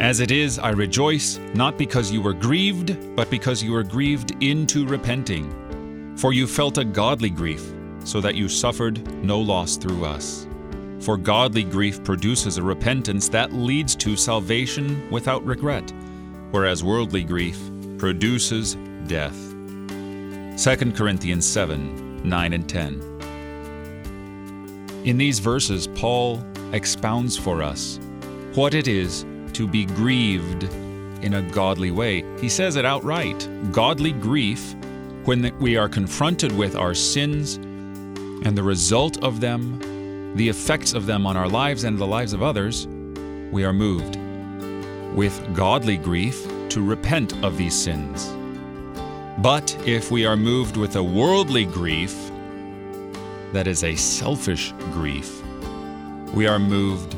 As it is, I rejoice, not because you were grieved, but because you were grieved into repenting. For you felt a godly grief, so that you suffered no loss through us. For godly grief produces a repentance that leads to salvation without regret, whereas worldly grief produces death. 2 Corinthians 7 9 and 10. In these verses, Paul expounds for us what it is to be grieved in a godly way. He says it outright godly grief when we are confronted with our sins and the result of them, the effects of them on our lives and the lives of others, we are moved with godly grief to repent of these sins. But if we are moved with a worldly grief, that is a selfish grief, we are moved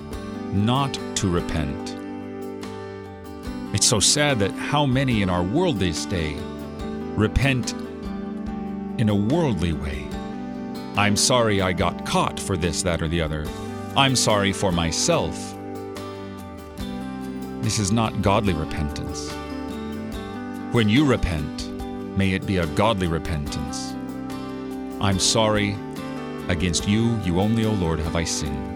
not to repent. It's so sad that how many in our world this day repent in a worldly way. I'm sorry I got caught for this, that, or the other. I'm sorry for myself. This is not godly repentance. When you repent, may it be a godly repentance. I'm sorry. Against you, you only, O Lord, have I sinned.